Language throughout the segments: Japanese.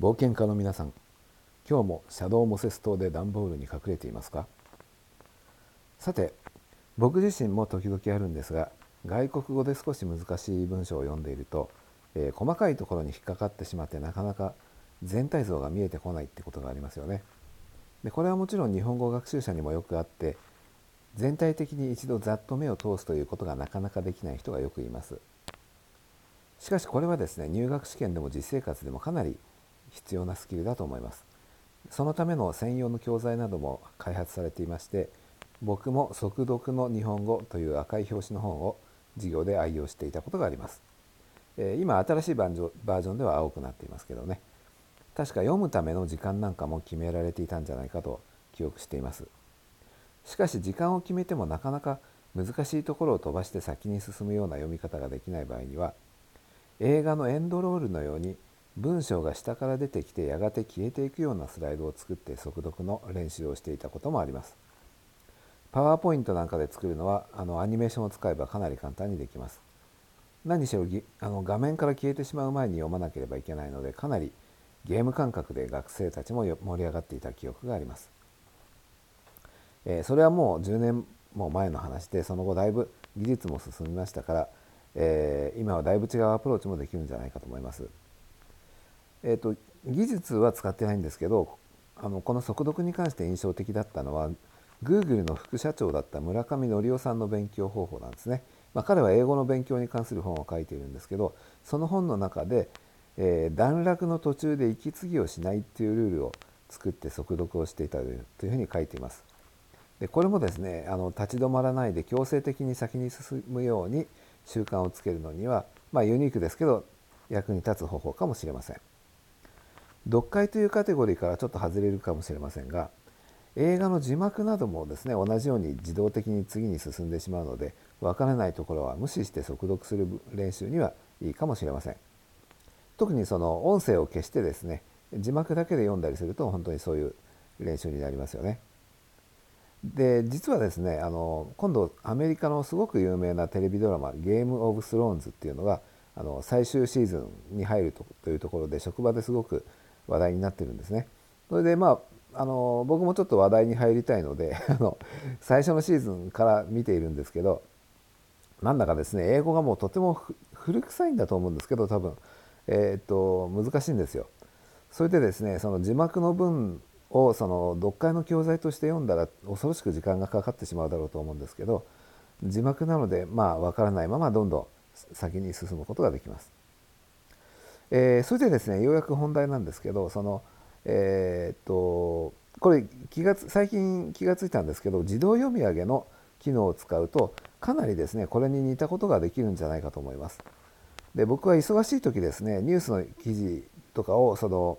冒険家の皆さん今日もシャドウモセス島で段ボールに隠れていますか？さて僕自身も時々あるんですが外国語で少し難しい文章を読んでいると、えー、細かいところに引っかかってしまってなかなか全体像が見えてこないってことがありますよね。でこれはもちろん日本語学習者にもよくあって全体的に一度ざっと目を通すということがなかなかできない人がよくいます。しかしこれはですね入学試験でも実生活でもかなり必要なスキルだと思います。そのための専用の教材なども開発されていまして僕も速読の日本語という赤い表紙の本を授業で愛用していたことがあります、え今新しいバージョンでは青くなっていますけどね。確か読むための時間なんかも決められていたんじゃないかと記憶しています。しかし時間を決めてもなかなか難しいところを飛ばして先に進むような読み方ができない場合には映画のエンドロールのように文章が下から出てきてやがて消えていくようなスライドを作って速読の練習をしていたこともあります。パワーポイントなんかで作るのはあのアニメーションを使えばかなり簡単にできます。何しろあの画面から消えてしまう前に読まなければいけないのでかなりゲーム感覚で学生たちも盛り上がっていた記憶があります。えー、それはもう10年も前の話でその後だいぶ技術も進みましたから、えー、今はだいぶ違うアプローチもできるんじゃないかと思います。えーと、技術は使ってないんですけどあのこの速読に関して印象的だったのは Google の副社長だった村上則夫さんの勉強方法なんですね。まあ、彼は英語の勉強に関する本を書いているんですけどその本の中で、えー、段落の途中で息継ぎをしないっていうルールを作って速読をしていたというふうに書いています。でこれもですねあの立ち止まらないで強制的に先に進むように習慣をつけるのには、まあ、ユニークですけど役に立つ方法かもしれません。読解というカテゴリーからちょっと外れるかもしれませんが映画の字幕などもですね同じように自動的に次に進んでしまうので分からないところは無視して速読する練習にはいいかもしれません。特にその音声を消してですね字幕だけで読んだりすると本当にそういう練習になりますよね。で実はですねあの今度アメリカのすごく有名なテレビドラマ「ゲーム・オブ・スローンズ」っていうのがあの最終シーズンに入るというところで職場ですごく話題になってるんですね。それでまああの僕もちょっと話題に入りたいので あの最初のシーズンから見ているんですけどなんだかですね英語がもうとても古臭いんだと思うんですけど多分、えー、っと難しいんですよ。それでですねその字幕の文をその読解の教材として読んだら恐ろしく時間がかかってしまうだろうと思うんですけど字幕なのでまあ分からないままどんどん先に進むことができます。えー、それでですねようやく本題なんですけどそのえー、っとこれ気が最近気が付いたんですけど自動読み上げの機能を使うとかなりですねこれに似たことができるんじゃないかと思います。で僕は忙しい時ですねニュースの記事とかをその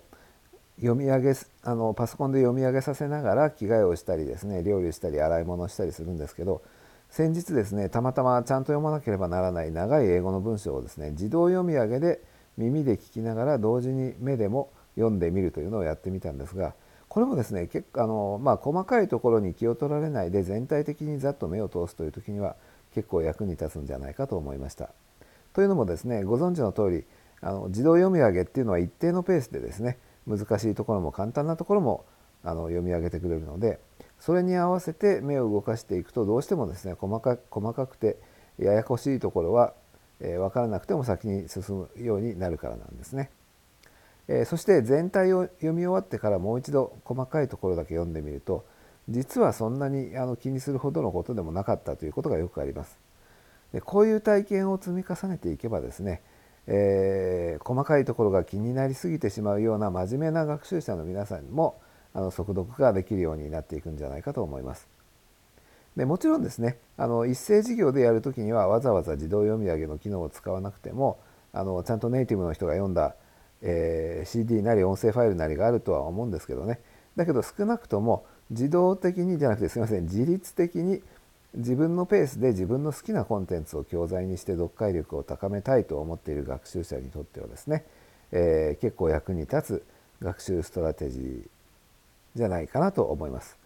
読み上げあのパソコンで読み上げさせながら着替えをしたりですね料理したり洗い物したりするんですけど先日ですねたまたまちゃんと読まなければならない長い英語の文章をですね自動読み上げで耳で聞きながら同時に目でも読んでみるというのをやってみたんですがこれもですね結構あの、まあ、細かいところに気を取られないで全体的にざっと目を通すという時には結構役に立つんじゃないかと思いました。というのもですねご存知の通りあの自動読み上げっていうのは一定のペースでですね難しいところも簡単なところもあの読み上げてくれるのでそれに合わせて目を動かしていくとどうしてもですね細か細かくてややこしいところはえー、分からなくても先に進むようになるからなんですね。えー、そして全体を読み終わってからもう一度細かいところだけ読んでみると実はそんなにあの気にするほどのことでもなかったということがよくあります。でこういう体験を積み重ねていけばですね、えー、細かいところが気になりすぎてしまうような真面目な学習者の皆さんもあの速読ができるようになっていくんじゃないかと思います。でもちろんですねあの一斉授業でやるときにはわざわざ自動読み上げの機能を使わなくてもあのちゃんとネイティブの人が読んだ、えー、CD なり音声ファイルなりがあるとは思うんですけどねだけど少なくとも自動的にじゃなくてすいません自律的に自分のペースで自分の好きなコンテンツを教材にして読解力を高めたいと思っている学習者にとってはですね、えー、結構役に立つ学習ストラテジーじゃないかなと思います。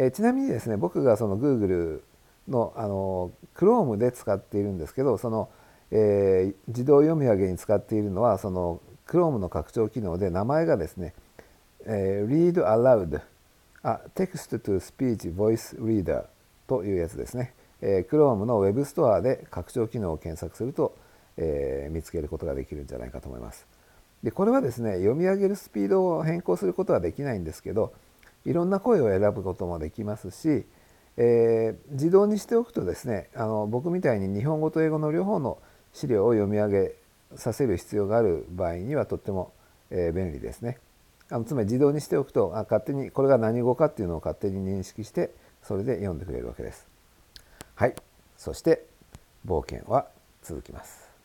えちなみにですね僕がその Google のあの Chrome で使っているんですけどその、えー、自動読み上げに使っているのはその Chrome の拡張機能で名前がですね、えー、Read Aloud あ Text to Speech Voice Reader というやつですね、えー、Chrome の Web ストアで拡張機能を検索すると、えー、見つけることができるんじゃないかと思います。でこれはですね読み上げるスピードを変更することはできないんですけどいろんな声を選ぶこともできますし、えー、自動にしておくとですねあの僕みたいに日本語と英語の両方の資料を読み上げさせる必要がある場合にはとっても、えー、便利ですね。あのつまり自動にしておくとあ勝手にこれが何語かっていうのを勝手に認識してそれで読んでくれるわけです。はいそして冒険は続きます。